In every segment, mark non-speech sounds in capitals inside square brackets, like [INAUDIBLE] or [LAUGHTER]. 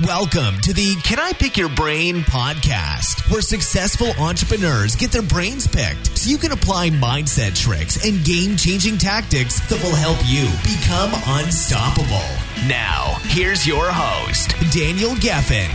Welcome to the Can I Pick Your Brain podcast, where successful entrepreneurs get their brains picked so you can apply mindset tricks and game changing tactics that will help you become unstoppable. Now, here's your host, Daniel Geffen.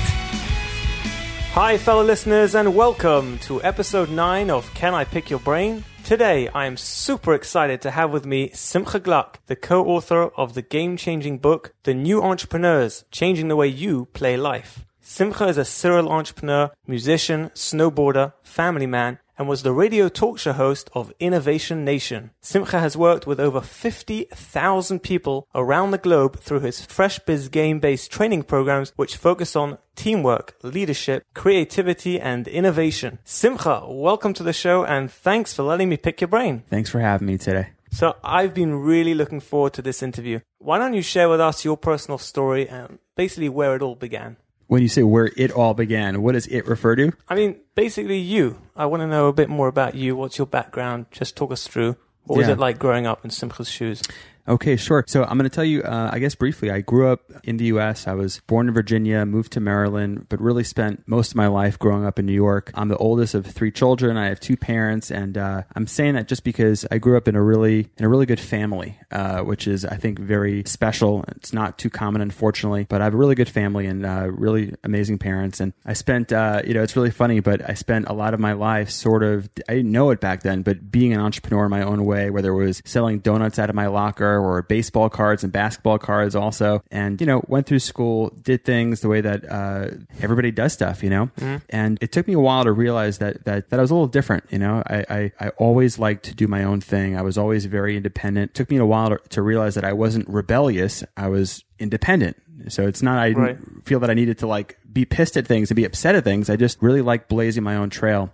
Hi, fellow listeners, and welcome to episode 9 of Can I Pick Your Brain? Today, I am super excited to have with me Simcha Gluck, the co-author of the game-changing book, The New Entrepreneurs, Changing the Way You Play Life. Simcha is a serial entrepreneur, musician, snowboarder, family man, and was the radio talk show host of Innovation Nation. Simcha has worked with over 50,000 people around the globe through his Fresh Biz game based training programs, which focus on teamwork, leadership, creativity, and innovation. Simcha, welcome to the show and thanks for letting me pick your brain. Thanks for having me today. So I've been really looking forward to this interview. Why don't you share with us your personal story and basically where it all began? When you say where it all began, what does it refer to? I mean, basically you. I want to know a bit more about you. What's your background? Just talk us through. What was Yeah. it like growing up in Simcha's shoes? Okay, sure. So I'm going to tell you, uh, I guess briefly, I grew up in the U.S. I was born in Virginia, moved to Maryland, but really spent most of my life growing up in New York. I'm the oldest of three children. I have two parents, and uh, I'm saying that just because I grew up in a really in a really good family, uh, which is I think very special. It's not too common, unfortunately, but I have a really good family and uh, really amazing parents. And I spent, uh, you know, it's really funny, but I spent a lot of my life sort of I didn't know it back then, but being an entrepreneur in my own way, whether it was selling donuts out of my locker or baseball cards and basketball cards also. And, you know, went through school, did things the way that uh, everybody does stuff, you know? And it took me a while to realize that, that, that I was a little different, you know? I, I, I always liked to do my own thing. I was always very independent. It took me a while to, to realize that I wasn't rebellious. I was independent. So it's not, I didn't Right. feel that I needed to like be pissed at things and be upset at things. I just really like blazing my own trail.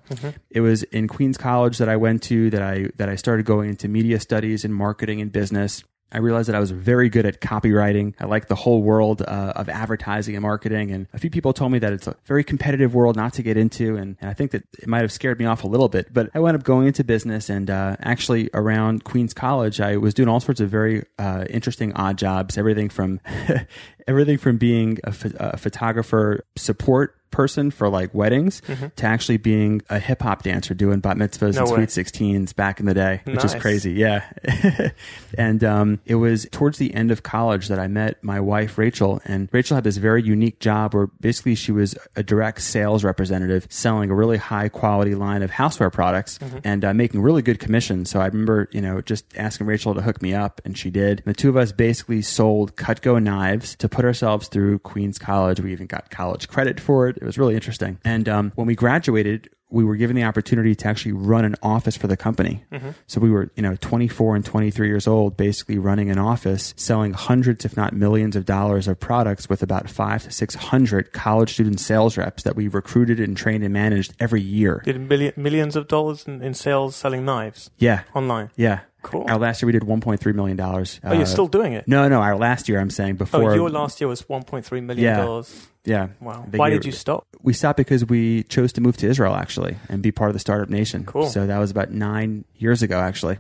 It was in Queens College that I went to that I that I started going into media studies and marketing and business. I realized that I was very good at copywriting. I like the whole world uh, of advertising and marketing. And a few people told me that it's a very competitive world not to get into. And, and I think that it might have scared me off a little bit. But I wound up going into business. And uh, actually, around Queens College, I was doing all sorts of very uh, interesting odd jobs. Everything from [LAUGHS] everything from being a, ph- a photographer support person for like weddings to actually being a hip hop dancer doing bat mitzvahs No and way. sweet 16s back in the day, which is crazy. Yeah. [LAUGHS] and um, it was towards the end of college that I met my wife, Rachel. And Rachel had this very unique job where basically she was a direct sales representative selling a really high quality line of houseware products and uh, making really good commission. So I remember, you know, just asking Rachel to hook me up, and she did. The two of us basically sold Cutco knives to put ourselves through Queens College. We even got college credit for it. It was really interesting. And um, when we graduated, we were given the opportunity to actually run an office for the company. So we were, you know, 24 and 23 years old, basically running an office, selling hundreds, if not millions of dollars of products with about five to 600 college student sales reps that we recruited and trained and managed every year. Did million, millions of dollars in, in sales selling knives Yeah. online? Yeah. Cool. Our last year we did 1.3 million dollars. Oh, you're still doing it? No, no, our last year I'm saying before. Oh, your last year was $1.3 million. Yeah. Yeah. Wow. Why year- did you stop? We stopped because we chose to move to Israel actually and be part of the startup nation. Cool. Mm-hmm. So that was about nine years ago actually.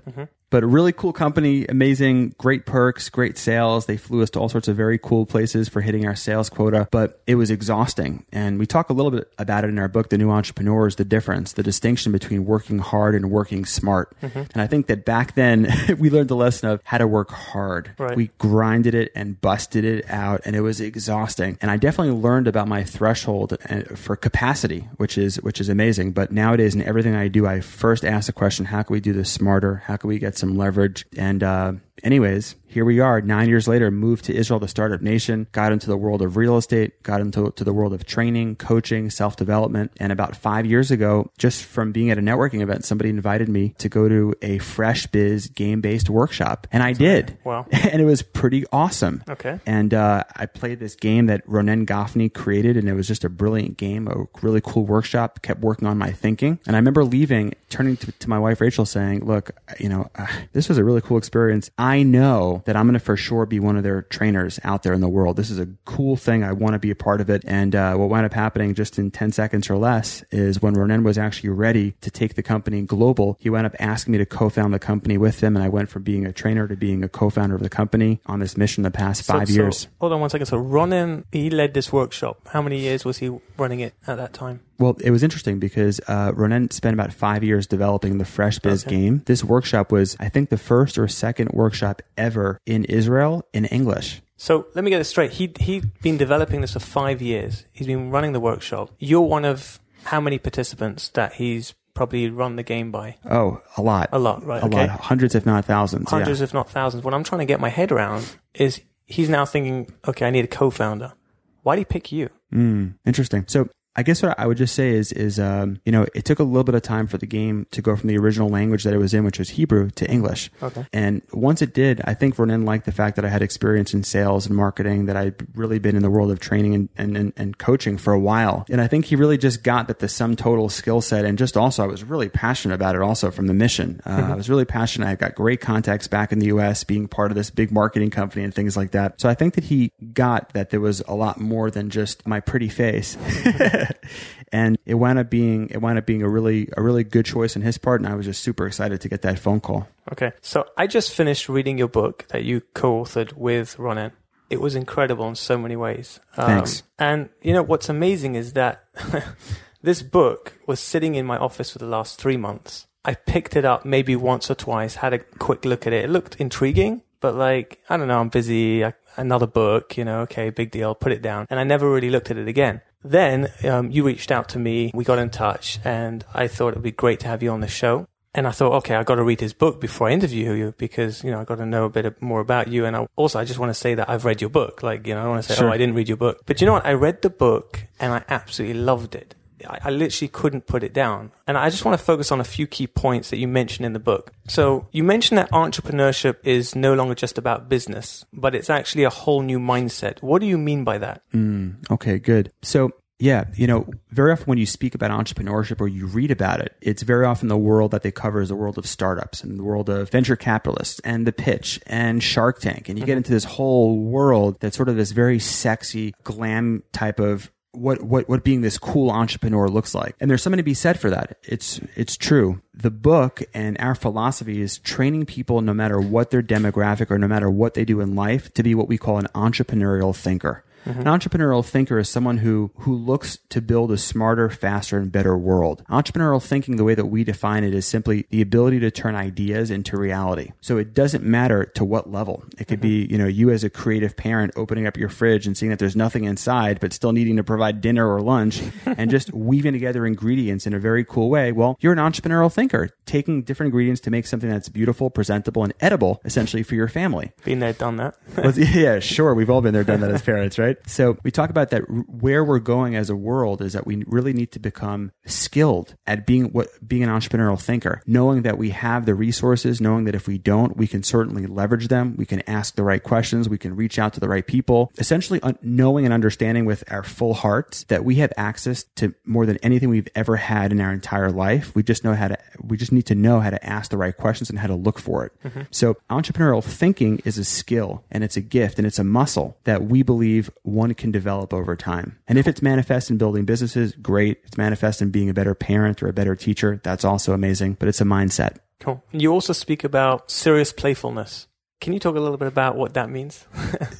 But a really cool company, amazing, great perks, great sales. They flew us to all sorts of very cool places for hitting our sales quota, but it was exhausting. And we talk a little bit about it in our book, The New Entrepreneurs, the difference, the distinction between working hard and working smart. Mm-hmm. And I think that back then [LAUGHS] we learned the lesson of how to work hard. Right. We grinded it and busted it out and it was exhausting and i definitely learned about my threshold uh, for capacity which is which is amazing but nowadays in everything i do i first ask the question how can we do this smarter how can we get some leverage. And uh anyways here we are nine years later moved to israel the startup nation got into the world of real estate got into to the world of training coaching self-development and about five years ago just from being at a networking event somebody invited me to go to a fresh biz game-based workshop and i did Wow. [LAUGHS] and it was pretty awesome Okay. and uh, I played this game that Ronen Gafni created, and it was just a brilliant game, a really cool workshop. Kept working on my thinking, and I remember leaving, turning to, to my wife Rachel, saying, "Look, you know, uh, this was a really cool experience. I know that I'm going to for sure be one of their trainers out there in the world. This is a cool thing. I want to be a part of it. And uh, what wound up happening just in 10 seconds or less is when Ronen was actually ready to take the company global, he wound up asking me to co-found the company with him. And I went from being a trainer to being a co-founder of the company on this mission the past five so, years. Hold on one second. So Ronen, he led this workshop. How many years was he running it at that time? Well, it was interesting because uh, Ronen spent about five years developing the Fresh Biz Okay. game. This workshop was, I think, the first or second workshop ever in Israel in English. So let me get this straight. He he'd been developing this for five years. He's been running the workshop. You're one of how many participants that he's probably run the game by? Oh, a lot. A lot, right? A okay. lot. Hundreds, if not thousands. yeah. Hundreds, if not thousands. What I'm trying to get my head around is he's now thinking, okay, I need a co-founder. Why did he pick you? Mm, interesting. So I guess what I would just say is, is um, you know, it took a little bit of time for the game to go from the original language that it was in, which was Hebrew, to English. Okay. And once it did, I think Ronen liked the fact that I had experience in sales and marketing, that I'd really been in the world of training and, and, and, and coaching for a while. And I think he really just got that the sum total skill set and just also I was really passionate about it also from the mission. Uh, I was really passionate. I got great contacts back in the US being part of this big marketing company and things like that. So I think that he got that there was a lot more than just my pretty face. [LAUGHS] [LAUGHS] and it wound up being it wound up being a really a really good choice on his part and I was just super excited to get that phone call. Okay. So I just finished reading your book that you co-authored with Ronen. It was incredible in so many ways. Um, Thanks. And you know what's amazing is that [LAUGHS] this book was sitting in my office for the last three months. I picked it up maybe once or twice, had a quick look at it. It looked intriguing, but like I don't know, I'm busy. I, another book, you know, okay, big deal. Put it down, and I never really looked at it again. Then um, you reached out to me. We got in touch, and I thought it'd be great to have you on the show. And I thought, okay, I got to read his book before I interview you because, you know, I got to know a bit more about you. And I, also, I just want to say that I've read your book. Like, you know, I want to say, Sure. oh, I didn't read your book. But you know what? I read the book and I absolutely loved it. I, I literally couldn't put it down. And I just want to focus on a few key points that you mentioned in the book. So you mentioned that entrepreneurship is no longer just about business, but it's actually a whole new mindset. What do you mean by that? Mm, okay, good. So, yeah, you know, very often when you speak about entrepreneurship or you read about it, it's very often the world that they cover is the world of startups and the world of venture capitalists and the pitch and Shark Tank. And you get mm-hmm. into this whole world that's sort of this very sexy, glam type of what, what, what being this cool entrepreneur looks like. And there's something to be said for that. It's, it's true. The book and our philosophy is training people no matter what their demographic or no matter what they do in life to be what we call an entrepreneurial thinker. An entrepreneurial thinker is someone who who looks to build a smarter, faster, and better world. Entrepreneurial thinking, the way that we define it, is simply the ability to turn ideas into reality. So it doesn't matter to what level. It could be, mm-hmm. you know, you as a creative parent opening up your fridge and seeing that there's nothing inside, but still needing to provide dinner or lunch [LAUGHS] and just weaving together ingredients in a very cool way. Well, you're an entrepreneurial thinker, taking different ingredients to make something that's beautiful, presentable, and edible, essentially for your family. Been there, done that. [LAUGHS] Yeah, sure. We've all been there, done that as parents, right? So we talk about that. Where we're going as a world is that we really need to become skilled at being what being an entrepreneurial thinker, knowing that we have the resources, knowing that if we don't, we can certainly leverage them. We can ask the right questions. We can reach out to the right people. Essentially, knowing and understanding with our full hearts that we have access to more than anything we've ever had in our entire life. We just know how to. We just need to know how to ask the right questions and how to look for it. Mm-hmm. So entrepreneurial thinking is a skill and it's a gift and it's a muscle that we believe one can develop over time. And if it's manifest in building businesses, great. It's manifest in being a better parent or a better teacher. That's also amazing, but it's a mindset. Cool. You also speak about serious playfulness. Can you talk a little bit about what that means? [LAUGHS]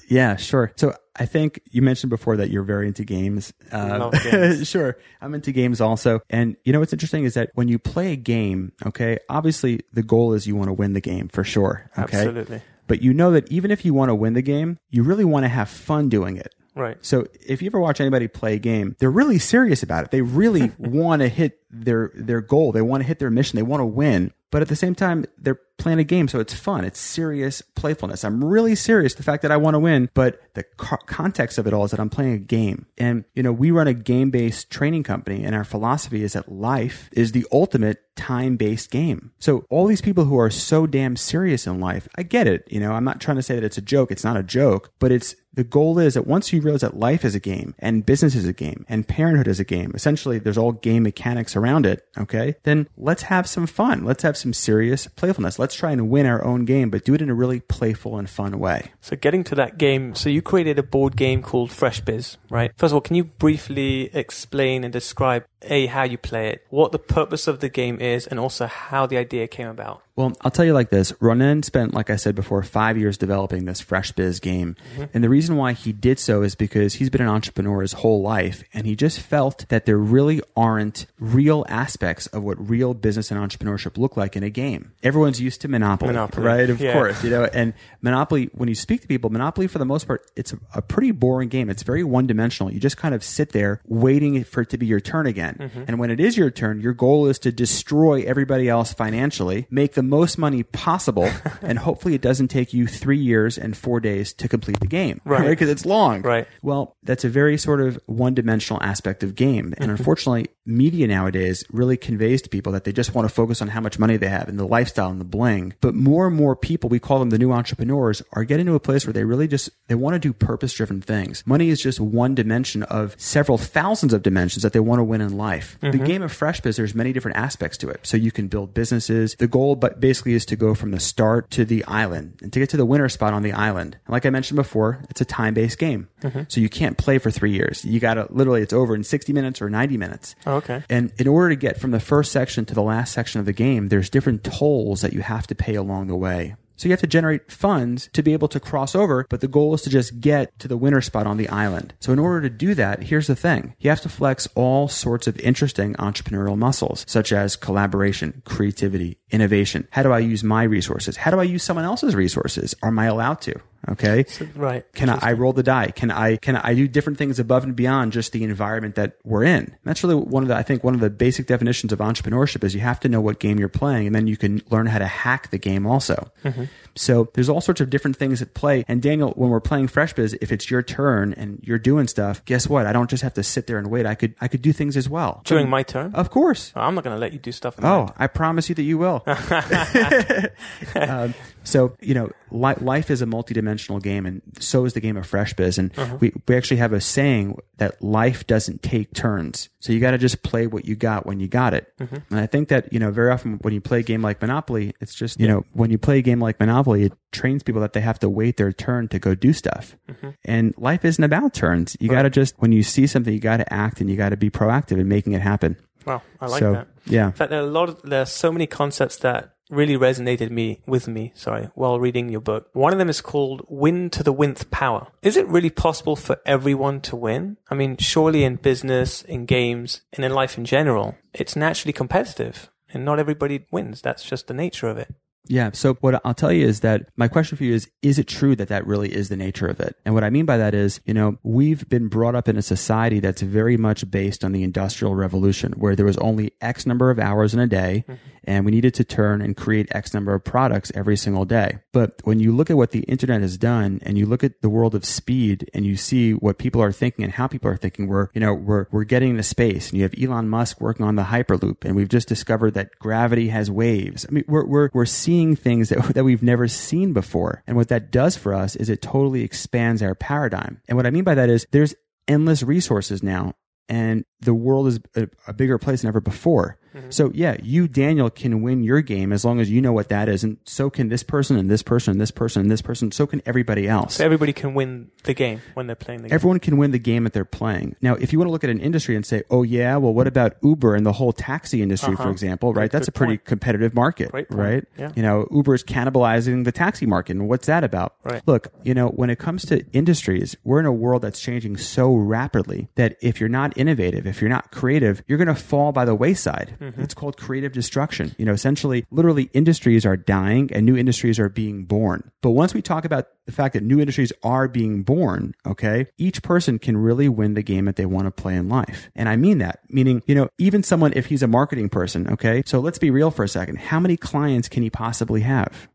Yeah, sure. So I think you mentioned before that you're very into games. Uh, games. [LAUGHS] sure. I'm into games also. And you know what's interesting is that when you play a game, okay, obviously the goal is you want to win the game for sure. Okay. Absolutely. But you know that even if you want to win the game, you really want to have fun doing it. Right. So if you ever watch anybody play a game, they're really serious about it. They really [LAUGHS] want to hit their their goal. They want to hit their mission. They want to win. But at the same time, they're playing a game, so it's fun. It's serious playfulness. I'm really serious. The fact that I want to win, but the co- context of it all is that I'm playing a game. And you know, we run a game-based training company, and our philosophy is that life is the ultimate time-based game. So all these people who are so damn serious in life, I get it. You know, I'm not trying to say that it's a joke. It's not a joke, but it's the goal is that once you realize that life is a game and business is a game and parenthood is a game, essentially there's all game mechanics around it, okay? Then let's have some fun. Let's have some serious playfulness. Let's try and win our own game, but do it in a really playful and fun way. So getting to that game, so you created a board game called Fresh Biz, right? First of all, can you briefly explain and describe a how you play it, what the purpose of the game is, and also how the idea came about? Well, I'll tell you like this. Ronen spent, like I said before, five years developing this Fresh Biz game. Mm-hmm. And the reason why he did so is because he's been an entrepreneur his whole life. And he just felt that there really aren't real aspects of what real business and entrepreneurship look like in a game. Everyone's used to Monopoly, Monopoly, right? Of yeah. course, you know, and Monopoly, when you speak to people, Monopoly for the most part, it's a, a pretty boring game. It's very one dimensional. You just kind of sit there waiting for it to be your turn again. Mm-hmm. And when it is your turn, your goal is to destroy everybody else financially, make the most money possible, [LAUGHS] and hopefully it doesn't take you three years and four days to complete the game, Right. Because it's long, Right. Well, that's a very sort of one dimensional aspect of game. And mm-hmm. unfortunately, media nowadays really conveys to people that they just want to focus on how much money they have and the lifestyle and the bling. But more and more people, we call them the new entrepreneurs, are getting to a place where they really just, they want to do purpose driven things. Money is just one dimension of several thousands of dimensions that they want to win in life. The mm-hmm. game of Fresh Biz, there's many different aspects to it. So you can build businesses. The goal, but basically is to go from the start to the island and to get to the winner spot on the island. And like I mentioned before, it's a time based game. Mm-hmm. So you can't play for three years. You got to literally, it's over in 60 minutes or 90 minutes. Oh, okay. And in order to get from the first section to the last section of the game, there's different tolls that you have to pay along the way. So you have to generate funds to be able to cross over, but the goal is to just get to the winner spot on the island. So in order to do that, here's the thing. You have to flex all sorts of interesting entrepreneurial muscles, such as collaboration, creativity, innovation. How do I use my resources? How do I use someone else's resources? Am I allowed to? Okay. Right. Can I, I roll the die? Can I can I do different things above and beyond just the environment that we're in? And that's really one of the I think one of the basic definitions of entrepreneurship is you have to know what game you're playing, and then you can learn how to hack the game also. So there's all sorts of different things at play. And Daniel, when we're playing Fresh Biz, if it's your turn and you're doing stuff, guess what? I don't just have to sit there and wait. I could I could do things as well. During my turn? Of course. I'm not going to let you do stuff. In Oh, I promise you that you will. [LAUGHS] [LAUGHS] um, so you know, li- life is a multidimensional game, and so is the game of Fresh Biz. And uh-huh. we we actually have a saying that life doesn't take turns. So you got to just play what you got when you got it. Mm-hmm. And I think that you know, very often when you play a game like Monopoly, it's just you know, when you play a game like Monopoly, it trains people that they have to wait their turn to go do stuff. Mm-hmm. And life isn't about turns. You got to just when you see something, you got to act and you got to be proactive in making it happen. Wow, I like so that. yeah. In fact, there are a lot of there are so many concepts that really resonated me with me. Sorry, while reading your book. One of them is called "Win to the Winth Power." Is it really possible for everyone to win? I mean, surely in business, in games, and in life in general, it's naturally competitive, and not everybody wins. That's just the nature of it. Yeah. So what I'll tell you is that my question for you is, is it true that that really is the nature of it? And what I mean by that is, you know, we've been brought up in a society that's very much based on the industrial revolution where there was only X number of hours in a day mm-hmm. and we needed to turn and create X number of products every single day. But when you look at what the internet has done and you look at the world of speed and you see what people are thinking and how people are thinking, we're, you know, we're, we're getting into space and you have Elon Musk working on the Hyperloop and we've just discovered that gravity has waves. I mean, we're, we're, we're seeing things that, [LAUGHS] that we've never seen before. And what that does for us is it totally expands our paradigm. And what I mean by that is there's endless resources now and the world is a, a bigger place than ever before. So yeah, you Daniel can win your game as long as you know what that is, and so can this person and this person and this person and this person. So can everybody else. So everybody can win the game when they're playing the game. Everyone can win the game that they're playing. Now, if you want to look at an industry and say, "Oh yeah, well, what about Uber and the whole taxi industry, for Uh-huh. example?" Right? Good- That's a pretty point. competitive market, right? Yeah. You know, Uber is cannibalizing the taxi market, and what's that about? Right. Look, you know, when it comes to industries, we're in a world that's changing so rapidly that if you're not innovative, if you're not creative, you're going to fall by the wayside. Mm-hmm. It's called creative destruction. You know, essentially, literally, industries are dying and new industries are being born. But once we talk about the fact that new industries are being born, okay, each person can really win the game that they want to play in life. And I mean that, meaning, you know, even someone, if he's a marketing person, okay, so let's be real for a second. How many clients can he possibly have?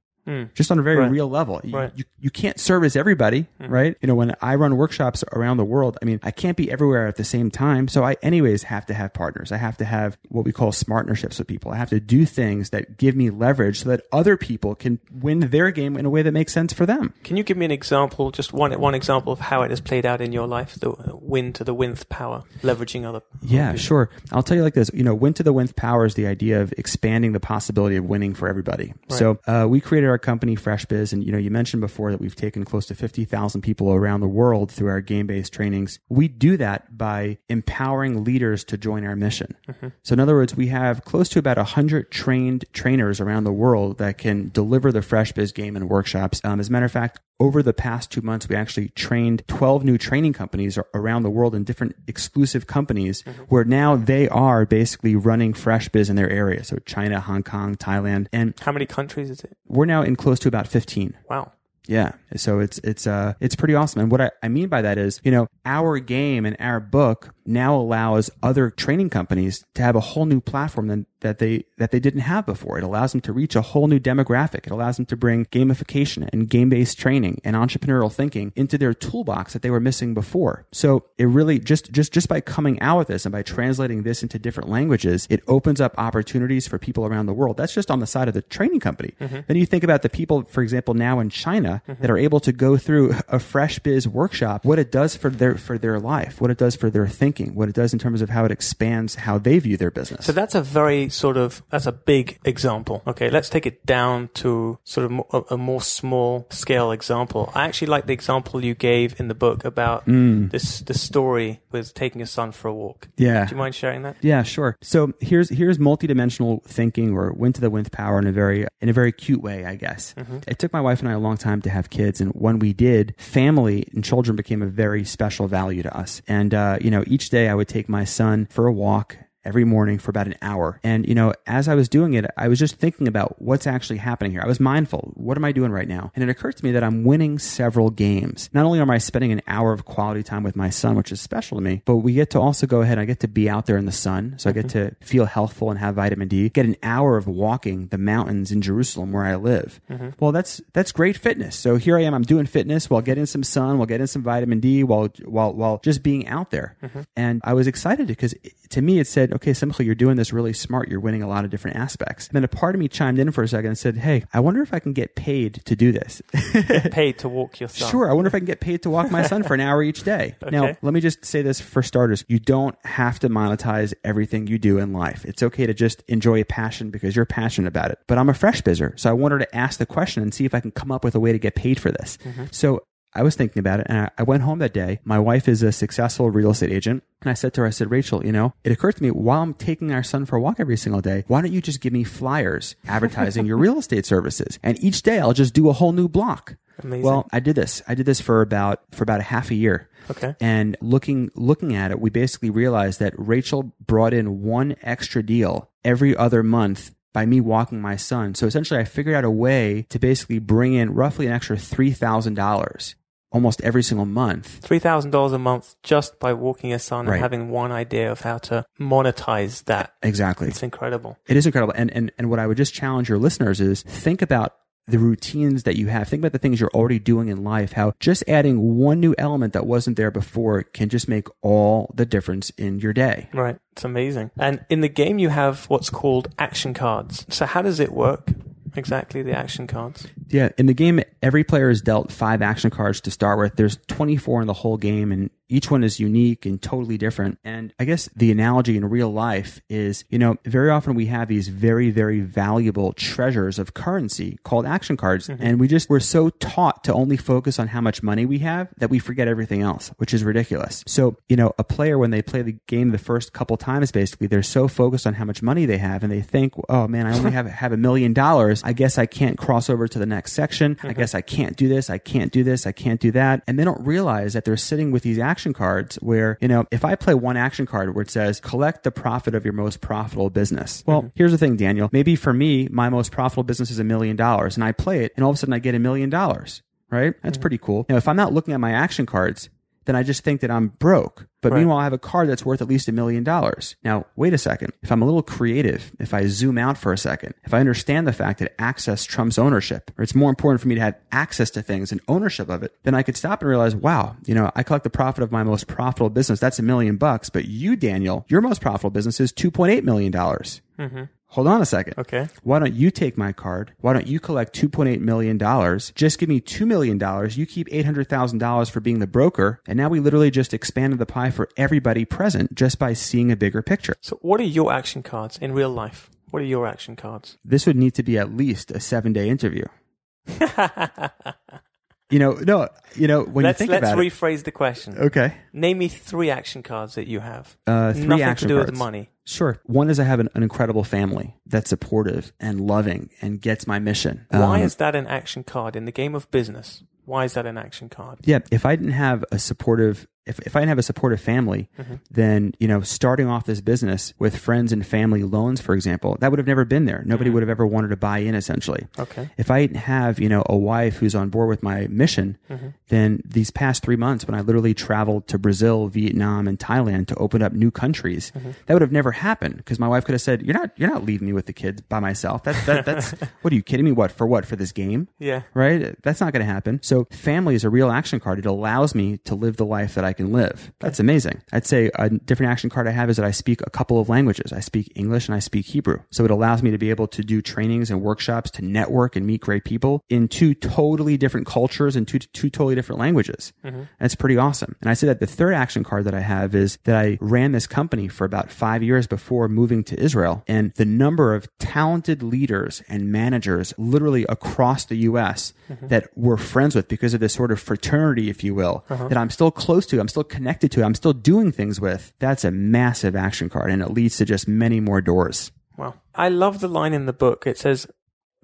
Just on a very Right. real level. You, Right. you, you can't service everybody, right? You know, when I run workshops around the world, I mean, I can't be everywhere at the same time. So I anyways have to have partners. I have to have what we call smartnerships with people. I have to do things that give me leverage so that other people can win their game in a way that makes sense for them. Can you give me an example, just one one example of how it has played out in your life? The win to the winth power, leveraging other. Yeah, sure. I'll tell you like this. You know, win to the winth power is the idea of expanding the possibility of winning for everybody. So uh, we created our company FreshBiz, and you know, you mentioned before that we've taken close to fifty thousand people around the world through our game-based trainings. We do that by empowering leaders to join our mission. So in other words, we have close to about hundred trained trainers around the world that can deliver the FreshBiz game and workshops. Um, as a matter of fact, over the past two months, we actually trained 12 new training companies around the world in different exclusive companies where now they are basically running FreshBiz in their area. So China, Hong Kong, Thailand. And How many countries is it? we're now in close to about 15. Wow. Yeah. So it's, it's, uh, it's pretty awesome. And what I, I mean by that is, you know, our game and our book now allows other training companies to have a whole new platform than, that they, that they didn't have before. It allows them to reach a whole new demographic. It allows them to bring gamification and game-based training and entrepreneurial thinking into their toolbox that they were missing before. So it really just, just, just by coming out with this and by translating this into different languages, it opens up opportunities for people around the world. That's just on the side of the training company. Mm-hmm. Then you think about the people, for example, now in China mm-hmm. that are able to go through a fresh biz workshop, what it does for their, for their life, what it does for their thinking, what it does in terms of how it expands how they view their business. So that's a very sort of that's a big example. Okay, let's take it down to sort of a, a more small scale example. I actually like the example you gave in the book about this this story with taking a son for a walk. yeah. Do you mind sharing that? Yeah, sure. So here's here's multidimensional thinking or win to the winth power in a very in a very cute way, I guess. It took my wife and I a long time to have kids, and when we did, family and children became a very special value to us. And uh, you know, each day I would take my son for a walk every morning for about an hour. And, you know, as I was doing it, I was just thinking about what's actually happening here. I was mindful. What am I doing right now? And it occurred to me that I'm winning several games. Not only am I spending an hour of quality time with my son, which is special to me, but we get to also go ahead. I get to be out there in the sun. So I get mm-hmm. to feel healthful and have vitamin D, get an hour of walking the mountains in Jerusalem where I live. Mm-hmm. Well, that's, that's great fitness. So here I am. I'm doing fitness while getting some sun, while getting some vitamin D, while, while, while just being out there. Mm-hmm. And I was excited because to me, it said, okay, Simcha, you're doing this really smart. You're winning a lot of different aspects. And then a part of me chimed in for a second and said, hey, I wonder if I can get paid to do this. [LAUGHS] Paid to walk your son. Sure. I wonder if I can get paid to walk my son for an hour each day. [LAUGHS] Now, let me just say this for starters. You don't have to monetize everything you do in life. It's okay to just enjoy a passion because you're passionate about it. But I'm a fresh bizzer. So I wanted to ask the question and see if I can come up with a way to get paid for this. Mm-hmm. So I was thinking about it and I- went home that day. My wife is a successful real estate agent. And I said to her, I said, Rachel, you know, it occurred to me while I'm taking our son for a walk every single day, why don't you just give me flyers advertising your [LAUGHS] real estate services? And each day I'll just do a whole new block. Amazing. Well, I did this. I did this for about for about a half a year. Okay. And looking looking at it, we basically realized that Rachel brought in one extra deal every other month by me walking my son. So essentially I figured out a way to basically bring in roughly an extra $3,000 almost every single month. Three thousand dollars a month just by walking your son Right. and having one idea of how to monetize that. Exactly. It's incredible. It is incredible. And, and, and what I would just challenge your listeners is think about the routines that you have. Think about the things you're already doing in life, how just adding one new element that wasn't there before can just make all the difference in your day. Right. It's amazing. And in the game, you have what's called action cards. So how does it work? Exactly, the action cards. Yeah, in the game, every player is dealt five action cards to start with. There's 24 in the whole game, and each one is unique and totally different. And I guess the analogy in real life is, you know, very often we have these very, very valuable treasures of currency called action cards. Mm-hmm. And we just, we're so taught to only focus on how much money we have that we forget everything else, which is ridiculous. So, you know, a player, when they play the game the first couple times, basically, they're so focused on how much money they have and they think, oh man, I only [LAUGHS] have, have a million dollars. I guess I can't cross over to the next section. I mm-hmm. guess I can't do this. I can't do this. I can't do that. And they don't realize that they're sitting with these action cards where, you know, if I play one action card where it says collect the profit of your most profitable business. Well, here's the thing, Daniel. Maybe for me, my most profitable business is a million dollars and I play it and all of a sudden I get a million dollars. Right? That's pretty cool. Now, if I'm not looking at my action cards, then I just think that I'm broke. But Right. meanwhile, I have a card that's worth at least a million dollars. Now, wait a second. If I'm a little creative, if I zoom out for a second, if I understand the fact that access trumps ownership, or it's more important for me to have access to things and ownership of it, then I could stop and realize, wow, you know, I collect the profit of my most profitable business. That's a million bucks. But you, Daniel, your most profitable business is $2.8 million. Mm-hmm. Hold on a second. Okay. Why don't you take my card? Why don't you collect $2.8 million? Just give me $2 million. You keep $800,000 for being the broker. And now we literally just expanded the pie for everybody present just by seeing a bigger picture. So, what are your action cards in real life? What are your action cards? This would need to be at least a seven day interview. [LAUGHS] you know, no, you know, when let's you think let's about rephrase the question. Okay. Name me three action cards that you have. Uh, three Nothing action to do cards. with money. Sure. One is I have an, an incredible family that's supportive and loving and gets my mission. Why Um, is that an action card in the game of business? Why is that an action card? yeah, if I didn't have a supportive, if, if I didn't have a supportive family, mm-hmm. then, you know, starting off this business with friends and family loans, for example, that would have never been there. Nobody mm-hmm. would have ever wanted to buy in essentially. Okay. If I didn't have, you know, a wife who's on board with my mission, mm-hmm. then these past three months when I literally traveled to Brazil, Vietnam, and Thailand to open up new countries, that would have never happened because my wife could have said, "You're not, you're not leaving me with the kids by myself. That, that that's [LAUGHS] what are you kidding me? What for? What for this game? Yeah. right? That's not going to happen. So family is a real action card. It allows me to live the life that I can live. That's amazing. I'd say a different action card I have is that I speak a couple of languages. I speak English and I speak Hebrew. So it allows me to be able to do trainings and workshops to network and meet great people in two totally different cultures and two, two totally different languages. Mm-hmm. And it's pretty awesome. And I say that the third action card that I have is that I ran this company for about five years before moving to Israel. And the number of talented leaders and managers literally across the US mm-hmm. that we're friends with because of this sort of fraternity, if you will, uh-huh. that I'm still close to, I'm still connected to, it. I'm still doing things with. That's a massive action card and it leads to just many more doors. Wow. I love the line in the book. It says,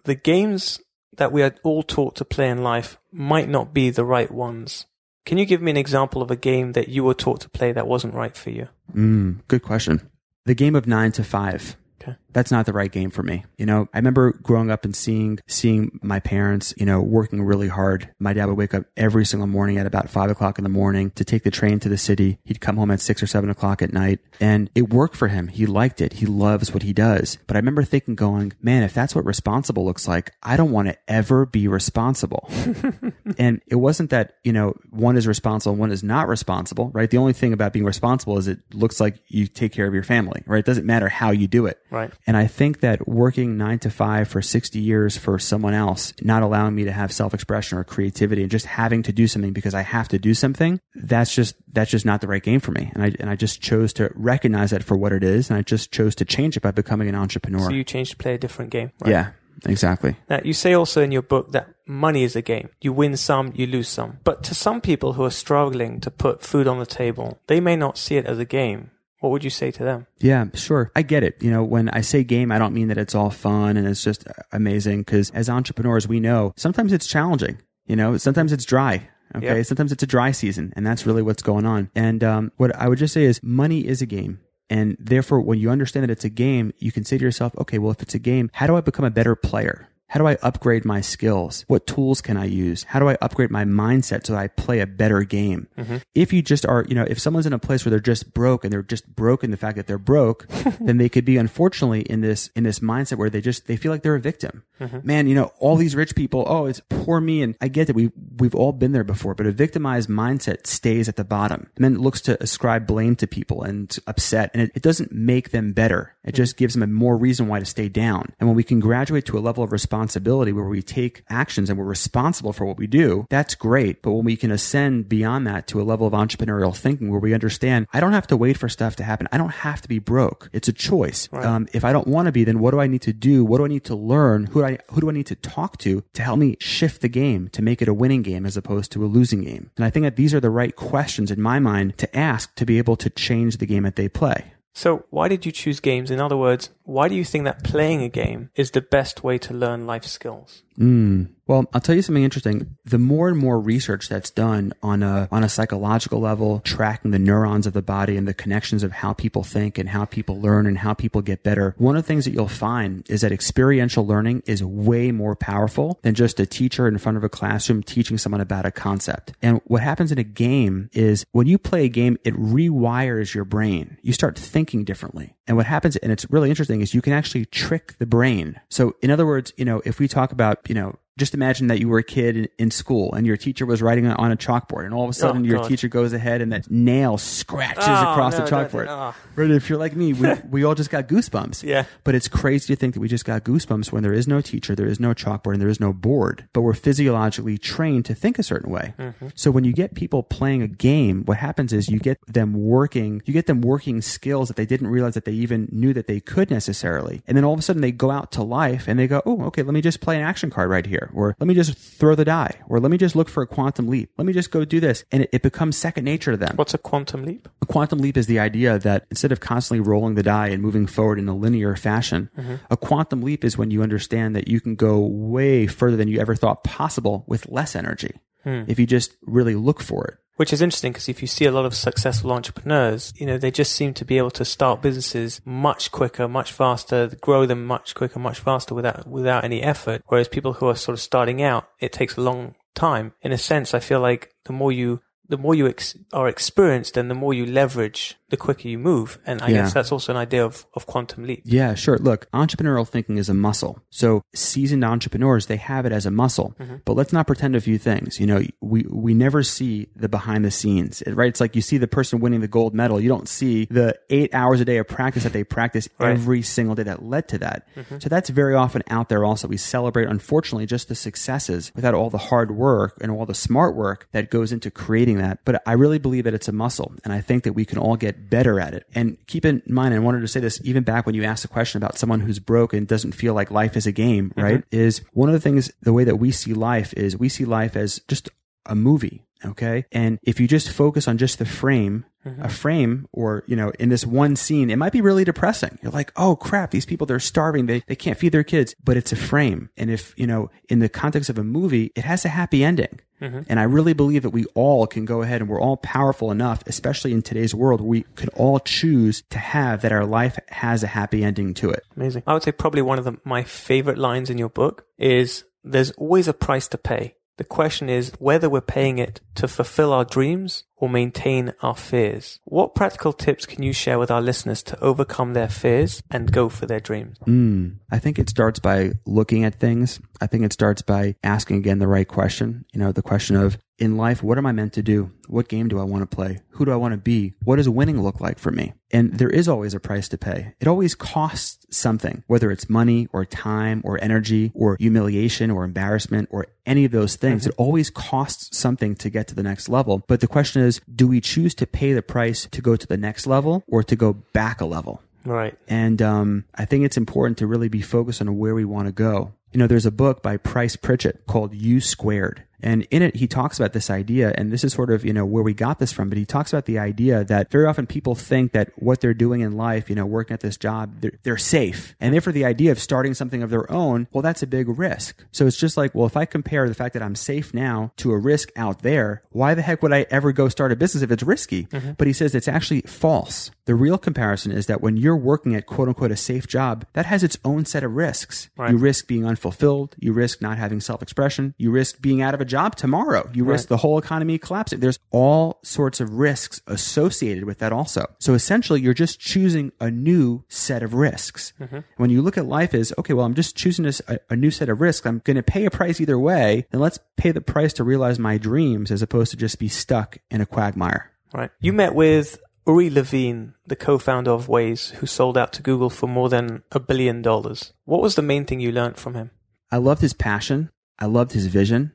the games that we are all taught to play in life might not be the right ones. Can you give me an example of a game that you were taught to play that wasn't right for you? Mm, good question. The game of nine to five. Okay. That's not the right game for me. You know, I remember growing up and seeing seeing my parents, you know, working really hard. My dad would wake up every single morning at about five o'clock in the morning to take the train to the city. He'd come home at six or seven o'clock at night, and it worked for him. He liked it. He loves what he does. But I remember thinking, going, man, if that's what responsible looks like, I don't want to ever be responsible. [LAUGHS] and it wasn't that you know one is responsible and one is not responsible right the only thing about being responsible is it looks like you take care of your family right it doesn't matter how you do it Right. And i think that working nine to five for 60 years for someone else not allowing me to have self-expression or creativity and just having to do something because i have to do something that's just that's just not the right game for me and i and i just chose to recognize that for what it is and i just chose to change it by becoming an entrepreneur So you changed to play a different game. Right? yeah exactly Now, you say also in your book that money is a game. You win some, you lose some. But to some people who are struggling to put food on the table, they may not see it as a game. What would you say to them? Yeah, sure. I get it. You know, when I say game, I don't mean that it's all fun and it's just amazing because as entrepreneurs, we know sometimes it's challenging. You know, sometimes it's dry. Okay. Yep. Sometimes it's a dry season and that's really what's going on. And, um, what I would just say is money is a game. And therefore, when you understand that it's a game, you can say to yourself, okay, well, if it's a game, how do I become a better player? How do I upgrade my skills? What tools can I use? How do I upgrade my mindset so that I play a better game? Mm-hmm. If you just are, you know, if someone's in a place where they're just broke and they're just broken the fact that they're broke, [LAUGHS] then they could be unfortunately in this in this mindset where they just they feel like they're a victim. Mm-hmm. Man, you know, all these rich people, oh, it's poor me and I get that we we've all been there before, but a victimized mindset stays at the bottom and then looks to ascribe blame to people and upset and it, it doesn't make them better. It mm-hmm. just gives them a more reason why to stay down. And when we can graduate to a level of responsibility where we take actions and we're responsible for what we do, that's great. But when we can ascend beyond that to a level of entrepreneurial thinking where we understand I don't have to wait for stuff to happen. I don't have to be broke. It's a choice. Um, if I don't want to be, then what do I need to do? What do I need to learn? Who do I, who do I need to talk to to help me shift the game to make it a winning game as opposed to a losing game? And I think that these are the right questions in my mind to ask to be able to change the game that they play. So, why did you choose games? In other words, why do you think that playing a game is the best way to learn life skills? Mm. Well, I'll tell you something interesting. The more and more research that's done on a on a psychological level, tracking the neurons of the body and the connections of how people think and how people learn and how people get better, one of the things that you'll find is that experiential learning is way more powerful than just a teacher in front of a classroom teaching someone about a concept. And what happens in a game is when you play a game, it rewires your brain. You start thinking differently. And what happens, and it's really interesting, is you can actually trick the brain. So in other words, you know, if we talk about, you know, just imagine that you were a kid in, school and your teacher was writing on a chalkboard, and all of a sudden Oh, your God. teacher goes ahead and that nail scratches Oh, across no, the no, chalkboard. no. Right? If you're like me, we, [LAUGHS] we all just got goosebumps. Yeah. But it's crazy to think that we just got goosebumps when there is no teacher, there is no chalkboard, and there is no board. But we're physiologically trained to think a certain way. Mm-hmm. So when you get people playing a game, what happens is you get them working, you get them working skills that they didn't realize that they even knew that they could necessarily. And then all of a sudden they go out to life and they go, oh, okay, let me just play an action card right here. Or let me just throw the die. Or let me just look for a quantum leap. Let me just go do this. And it, it becomes second nature to them. What's a quantum leap? A quantum leap is the idea that instead of constantly rolling the die and moving forward in a linear fashion, mm-hmm. a quantum leap is when you understand that you can go way further than you ever thought possible with less energy hmm. if you just really look for it. Which is interesting because if you see a lot of successful entrepreneurs, you know, they just seem to be able to start businesses much quicker, much faster, grow them much quicker, much faster without, without any effort. Whereas people who are sort of starting out, it takes a long time. In a sense, I feel like the more you, the more you ex- are experienced and the more you leverage, the quicker you move. And I Yeah. guess that's also an idea of, of quantum leap. Yeah, sure. Look, entrepreneurial thinking is a muscle. So seasoned entrepreneurs, they have it as a muscle. Mm-hmm. But let's not pretend a few things. You know, we, we never see the behind the scenes, right? It's like you see the person winning the gold medal. You don't see the eight hours a day of practice that they practice Right. every single day that led to that. Mm-hmm. So that's very often out there also. We celebrate, unfortunately, just the successes without all the hard work and all the smart work that goes into creating that. But I really believe that it's a muscle. And I think that we can all get better at it. And keep in mind, I wanted to say this even back when you asked the question about someone who's broke and doesn't feel like life is a game, mm-hmm. right? Is one of the things, the way that we see life is we see life as just a movie. Okay. And if you just focus on just the frame, mm-hmm. a frame or, you know, in this one scene, it might be really depressing. You're like, oh crap, these people, they're starving. They, they can't feed their kids, but it's a frame. And if, you know, in the context of a movie, it has a happy ending. Mm-hmm. And I really believe that we all can go ahead and we're all powerful enough, especially in today's world, we could all choose to have that our life has a happy ending to it. Amazing. I would say probably one of the, my favorite lines in your book is there's always a price to pay. The question is whether we're paying it to fulfill our dreams or maintain our fears. What practical tips can you share with our listeners to overcome their fears and go for their dreams? Mm, I think it starts by looking at things. I think it starts by asking again the right question. You know, the question of in life, what am I meant to do? What game do I want to play? Who do I want to be? What does winning look like for me? And there is always a price to pay. It always costs something, whether it's money or time or energy or humiliation or embarrassment or any of those things. It always costs something to get to the next level. But the question is, do we choose to pay the price to go to the next level or to go back a level? Right. And um, I think it's important to really be focused on where we want to go. You know, there's a book by Price Pritchett called U Squared. And in it, he talks about this idea, and this is sort of, you know, where we got this from, but he talks about the idea that very often people think that what they're doing in life, you know, working at this job, they're, they're safe. And therefore, the idea of starting something of their own, well, that's a big risk. So it's just like, well, if I compare the fact that I'm safe now to a risk out there, why the heck would I ever go start a business if it's risky? Mm-hmm. But he says it's actually false. The real comparison is that when you're working at quote unquote a safe job, that has its own set of risks. Right. You risk being unfulfilled. You risk not having self expression. You risk being out of a job tomorrow. You risk the whole economy collapsing. There's all sorts of risks associated with that also. So essentially, you're just choosing a new set of risks. Mm-hmm. When you look at life as, okay, well, I'm just choosing this, a, a new set of risks. I'm going to pay a price either way. Then let's pay the price to realize my dreams as opposed to just be stuck in a quagmire. Right. You met with Uri Levine, the co-founder of Waze, who sold out to Google for more than a billion dollars. What was the main thing you learned from him? I loved his passion. I loved his vision.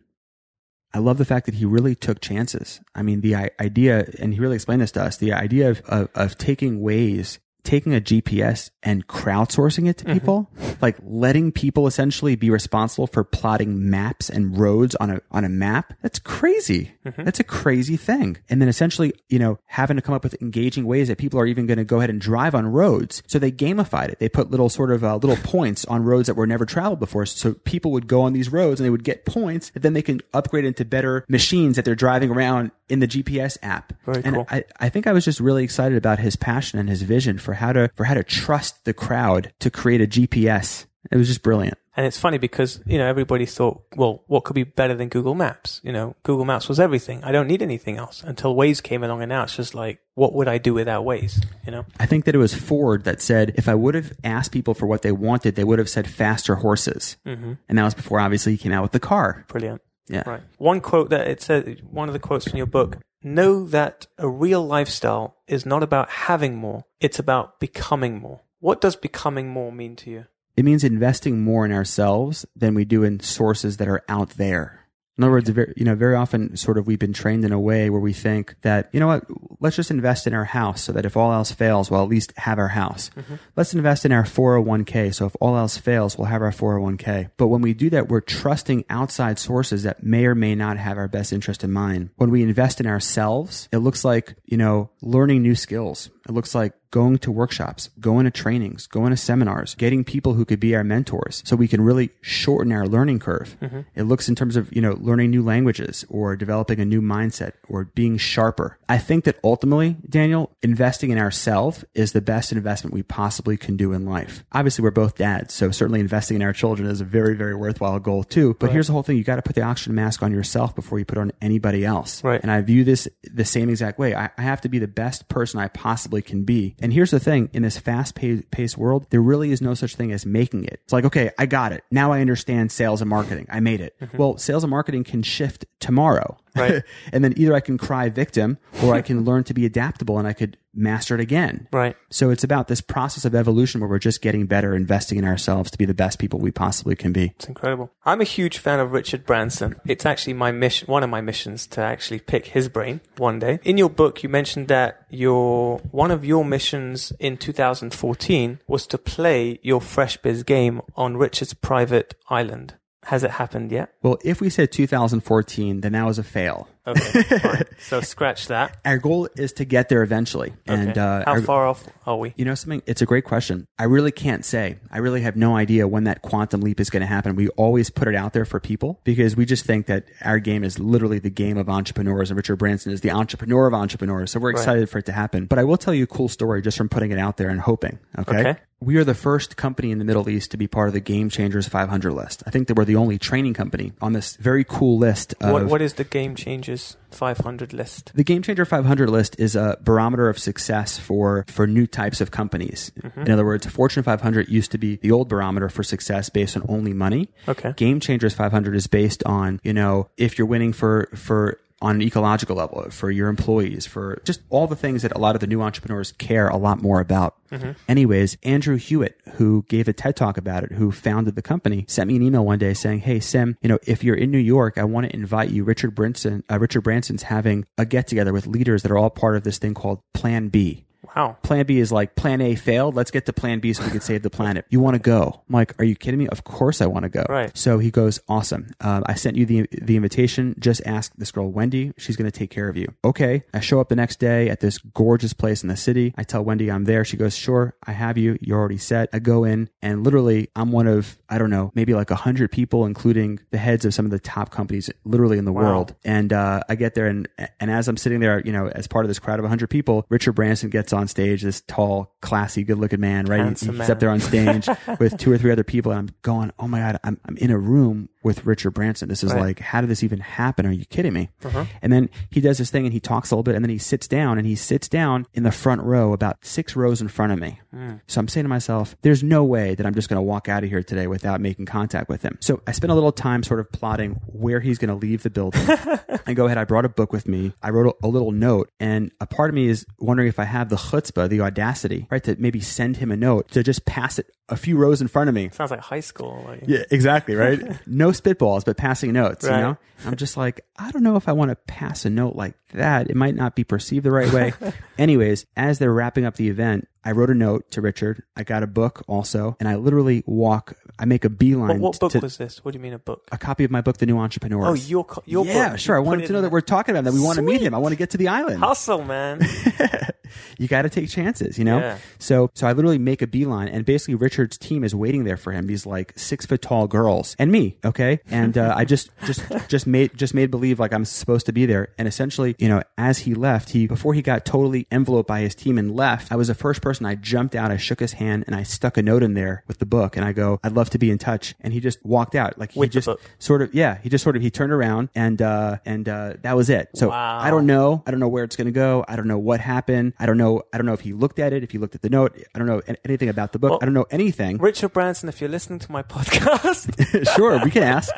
I love the fact that he really took chances. I mean, the idea, and he really explained this to us, the idea of, of, of taking ways, taking a GPS and crowdsourcing it to people, like letting people essentially be responsible for plotting maps and roads on a, on a map. That's crazy. That's a crazy thing. And then essentially, you know, having to come up with engaging Waze that people are even going to go ahead and drive on roads. So they gamified it. They put little sort of uh, little [LAUGHS] points on roads that were never traveled before. So people would go on these roads and they would get points that then they can upgrade into better machines that they're driving around in the GPS app. Very and cool. I, I think I was just really excited about his passion and his vision for how to for how to trust the crowd to create a GPS It was just brilliant. And it's funny because, you know, everybody thought, well, what could be better than Google Maps? You know, Google Maps was everything. I don't need anything else until Waze came along and now it's just like, what would I do without Waze? You know? I think that it was Ford that said if I would have asked people for what they wanted, they would have said faster horses. Mm-hmm. And that was before obviously he came out with the car. Brilliant. Yeah. Right. One quote that it said, one of the quotes from your book, know that a real lifestyle is not about having more. It's about becoming more. What does becoming more mean to you? It means investing more in ourselves than we do in sources that are out there. In other words, very, you know, very often sort of we've been trained in a way where we think that, you know what, let's just invest in our house so that if all else fails, we'll at least have our house. Mm-hmm. Let's invest in our 401k. So if all else fails, we'll have our 401k. But when we do that, we're trusting outside sources that may or may not have our best interest in mind. When we invest in ourselves, it looks like, you know, learning new skills. It looks like going to workshops, going to trainings, going to seminars, getting people who could be our mentors so we can really shorten our learning curve. Mm-hmm. It looks in terms of, you know, learning new languages or developing a new mindset or being sharper. I think that ultimately, Daniel, investing in ourselves is the best investment we possibly can do in life. Obviously, we're both dads, so certainly investing in our children is a very, very worthwhile goal too. But right. here's the whole thing. You got to put the oxygen mask on yourself before you put on anybody else. Right. And I view this the same exact way. I, I have to be the best person I possibly can be. And here's the thing in this fast paced world, there really is no such thing as making it. It's like, okay, I got it. Now I understand sales and marketing. I made it. Mm-hmm. Well, sales and marketing can shift tomorrow. Right. [LAUGHS] and then either I can cry victim or I can learn to be adaptable and I could master it again. Right. So it's about this process of evolution where we're just getting better, investing in ourselves to be the best people we possibly can be. It's incredible. I'm a huge fan of Richard Branson. It's actually my mission, one of my missions to actually pick his brain one day. In your book, you mentioned that your, one of your missions in 2014 was to play your Fresh Biz game on Richard's private island. Has it happened yet? Well, if we said 2014, then that was a fail. Okay, [LAUGHS] fine. So scratch that. Our goal is to get there eventually. And okay. uh, how our, far off are we? You know something? It's a great question. I really can't say. I really have no idea when that quantum leap is going to happen. We always put it out there for people because we just think that our game is literally the game of entrepreneurs, and Richard Branson is the entrepreneur of entrepreneurs. So we're excited right. for it to happen. But I will tell you a cool story just from putting it out there and hoping. Okay. okay. We are the first company in the Middle East to be part of the Game Changers 500 list. I think that we're the only training company on this very cool list. Of, what, what is the Game Changers 500 list? The Game Changer 500 list is a barometer of success for for new types of companies. Mm-hmm. In other words, Fortune 500 used to be the old barometer for success based on only money. Okay. Game Changers 500 is based on you know if you're winning for for on an ecological level for your employees, for just all the things that a lot of the new entrepreneurs care a lot more about. Mm-hmm. Anyways, Andrew Hewitt, who gave a TED talk about it, who founded the company, sent me an email one day saying, Hey, Sim, you know, if you're in New York, I want to invite you. Richard Branson, uh, Richard Branson's having a get together with leaders that are all part of this thing called Plan B. Wow. Plan B is like plan A failed. Let's get to plan B so we can save the planet. You want to go? I'm like, are you kidding me? Of course I want to go. Right. So he goes, awesome. Um, I sent you the, the invitation. Just ask this girl, Wendy. She's going to take care of you. Okay. I show up the next day at this gorgeous place in the city. I tell Wendy I'm there. She goes, sure, I have you. You're already set. I go in and literally I'm one of, I don't know, maybe like a hundred people, including the heads of some of the top companies literally in the wow. world. And, uh, I get there and, and as I'm sitting there, you know, as part of this crowd of hundred people, Richard Branson gets on stage, this tall, classy, good looking man, right? Handsome he's man. up there on stage [LAUGHS] with two or three other people. And I'm going, oh my God, I'm, I'm in a room with Richard Branson. This is Right. like, how did this even happen? Are you kidding me? Uh-huh. And then he does this thing and he talks a little bit and then he sits down and he sits down in the front row about six rows in front of me. Hmm. So I'm saying to myself, there's no way that I'm just going to walk out of here today without making contact with him. So I spent a little time sort of plotting where he's going to leave the building. [LAUGHS] and go ahead. I brought a book with me. I wrote a, a little note and a part of me is wondering if I have the chutzpah, the audacity, right, to maybe send him a note to just pass it a few rows in front of me. Sounds like high school. Like, Yeah, exactly, right? [LAUGHS] no spitballs, but passing notes, Right. you know? I'm just like, I don't know if I want to pass a note like that. It might not be perceived the right way. [LAUGHS] Anyways, as they're wrapping up the event, I wrote a note to Richard. I got a book also, and I literally walk, I make a beeline what book to was this? What do you mean a book? a copy of my book, The New Entrepreneur. Oh, your co- your yeah, book. sure. I You put wanted to know that we're talking about that. We want to meet him. I want to get to the island. Hustle, man. [LAUGHS] you got to take chances, you know? Yeah. So, so I literally make a beeline and basically Richard's team is waiting there for him. These like six foot tall girls and me. Okay. And, uh, I just, just, [LAUGHS] just made, just made believe like I'm supposed to be there. And essentially, you know, as he left, he, before he got totally enveloped by his team and left, I was the first person I jumped out. I shook his hand and I stuck a note in there with the book and I go, I'd love to be in touch. And he just walked out. Like he With just sort of, yeah, he just sort of, he turned around and, uh, and, uh, that was it. So Wow. I don't know. I don't know where it's going to go. I don't know what happened. I don't know. I don't know if he looked at it, if he looked at the note. I don't know anything about the book. Well- I don't know anything. Richard Branson, if you're listening to my podcast, [LAUGHS] sure, we can ask.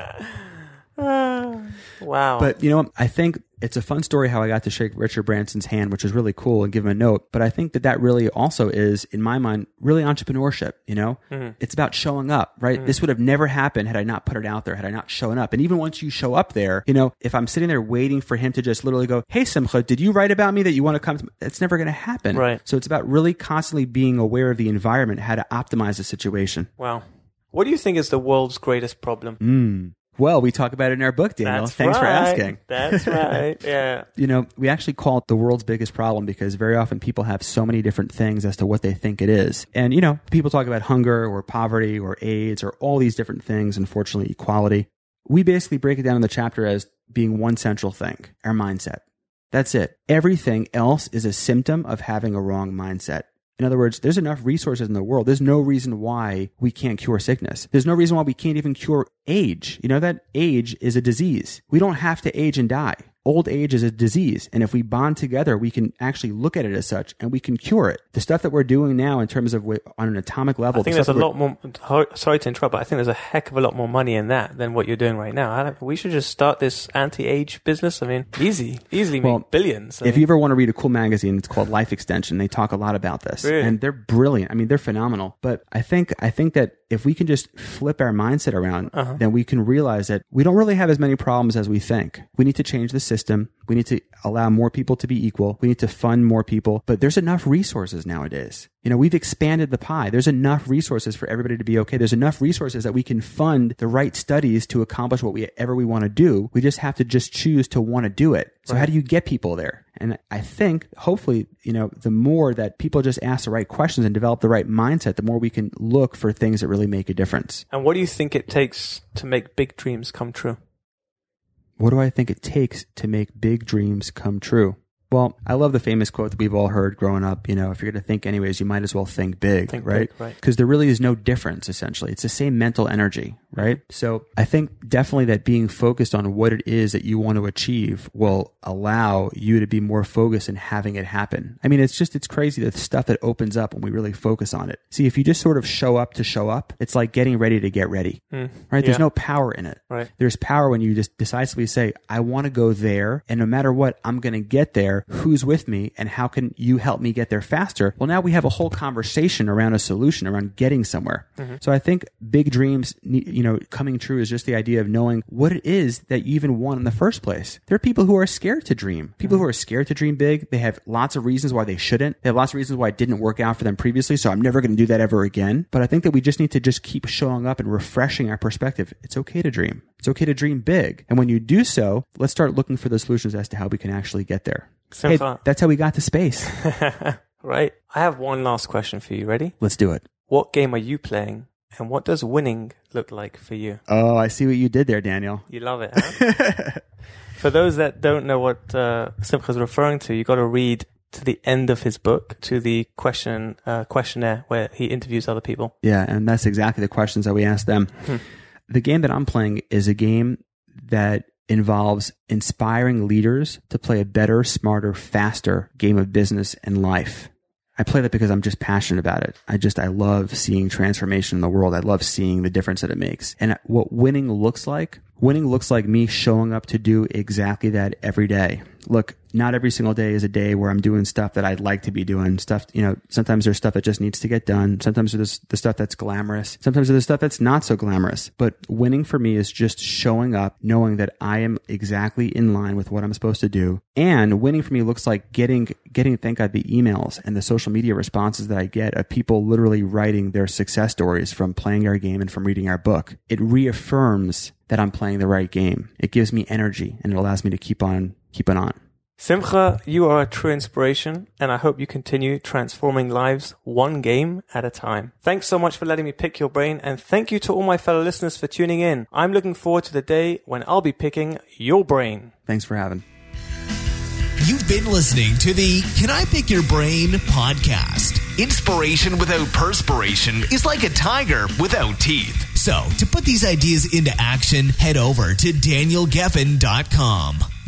[LAUGHS] wow. But you know, I think it's a fun story how I got to shake Richard Branson's hand, which was really cool, and give him a note. But I think that that really also is, in my mind, really entrepreneurship. You know, it's about showing up, right? This would have never happened had I not put it out there, had I not shown up. And even once you show up there, you know, if I'm sitting there waiting for him to just literally go, "Hey, Simcha, did you write about me that you want to come?" to It's never going to happen. Right. So it's about really constantly being aware of the environment, how to optimize the situation. wow. What do you think is the world's greatest problem? Mm. Well, we talk about it in our book, Daniel. That's Thanks for asking. That's right. [LAUGHS] Yeah. you know, we actually call it the world's biggest problem because very often people have so many different things as to what they think it is. And, you know, people talk about hunger or poverty or AIDS or all these different things, unfortunately, equality. We basically break it down in the chapter as being one central thing our mindset. That's it. Everything else is a symptom of having a wrong mindset. In other words, there's enough resources in the world. There's no reason why we can't cure sickness. There's no reason why we can't even cure age. You know that age is a disease. We don't have to age and die. Old age is a disease. And if we bond together, we can actually look at it as such and we can cure it. The stuff that we're doing now in terms of on an atomic level, I think the there's a lot more. Sorry to interrupt, but I think there's a heck of a lot more money in that than what you're doing right now. I don't, we should just start this anti-age business. I mean, easy, easily make Well, billions. I If mean, you ever want to read a cool magazine, it's called Life Extension. They talk a lot about this, Really? and they're brilliant. I mean, they're phenomenal. But I think I think that if we can just flip our mindset around, Uh-huh. then we can realize that we don't really have as many problems as we think. We need to change the system. We need to allow more people to be equal. We need to fund more people. But there's enough resources nowadays. You know, we've expanded the pie. There's enough resources for everybody to be okay. There's enough resources that we can fund the right studies to accomplish whatever we we want to do. We just have to just choose to want to do it. So how do you get people there? And I think hopefully, you know, the more that people just ask the right questions and develop the right mindset, the more we can look for things that really make a difference. and what do you think it takes to make big dreams come true? What do I think it takes to make big dreams come true? Well, I love the famous quote that we've all heard growing up. You know, if you're going to think anyways, you might as well think big, Think right? big, right. Because there really is no difference, essentially. It's the same mental energy, right? Mm-hmm. So I think definitely that being focused on what it is that you want to achieve will allow you to be more focused in having it happen. I mean, it's just, it's crazy the stuff that opens up when we really focus on it. See, if you just sort of show up to show up, it's like getting ready to get ready, hmm. right? There's no power in it. Right. There's power when you just decisively say, I want to go there. And no matter what, I'm going to get there. Who's with me? And how can you help me get there faster? Well, now we have a whole conversation around a solution, around getting somewhere. Mm-hmm. So I think big dreams, you know, coming true is just the idea of knowing what it is that you even want in the first place. There are people who are scared to dream. People mm-hmm. who are scared to dream big, they have lots of reasons why they shouldn't. They have lots of reasons why it didn't work out for them previously. So I'm never going to do that ever again. But I think that we just need to just keep showing up and refreshing our perspective. It's okay to dream. It's okay to dream big. And when you do so, let's start looking for the solutions as to how we can actually get there. Hey, that's how we got to space. [LAUGHS] right. I have one last question for you. Ready? Let's do it. What game are you playing, and what does winning look like for you? Oh, I see what you did there, Daniel. You love it, [LAUGHS] huh? For those that don't know what uh, Simcha is referring to, you got to read to the end of his book, to the question uh, questionnaire where he interviews other people. Yeah, and that's exactly the questions that we asked them. The game that I'm playing is a game that involves inspiring leaders to play a better, smarter, faster game of business and life. I play that because I'm just passionate about it. I just, I love seeing transformation in the world. I love seeing the difference that it makes. And what winning looks like, winning looks like me showing up to do exactly that every day. Look, not every single day is a day where I'm doing stuff that I'd like to be doing. Stuff, you know, sometimes there's stuff that just needs to get done. Sometimes there's the stuff that's glamorous. Sometimes there's stuff that's not so glamorous. But winning for me is just showing up, knowing that I am exactly in line with what I'm supposed to do. And winning for me looks like getting, getting, thank God, the emails and the social media responses that I get of people literally writing their success stories from playing our game and from reading our book. It reaffirms that I'm playing the right game. It gives me energy and it allows me to keep on, keep on on. Simcha, you are a true inspiration, and I hope you continue transforming lives one game at a time. Thanks so much for letting me pick your brain, and thank you to all my fellow listeners for tuning in. I'm looking forward to the day when I'll be picking your brain. Thanks for having. You've been listening to the Can I Pick Your Brain podcast. Inspiration without perspiration is like a tiger without teeth. So, to put these ideas into action, head over to danielgeffen.com.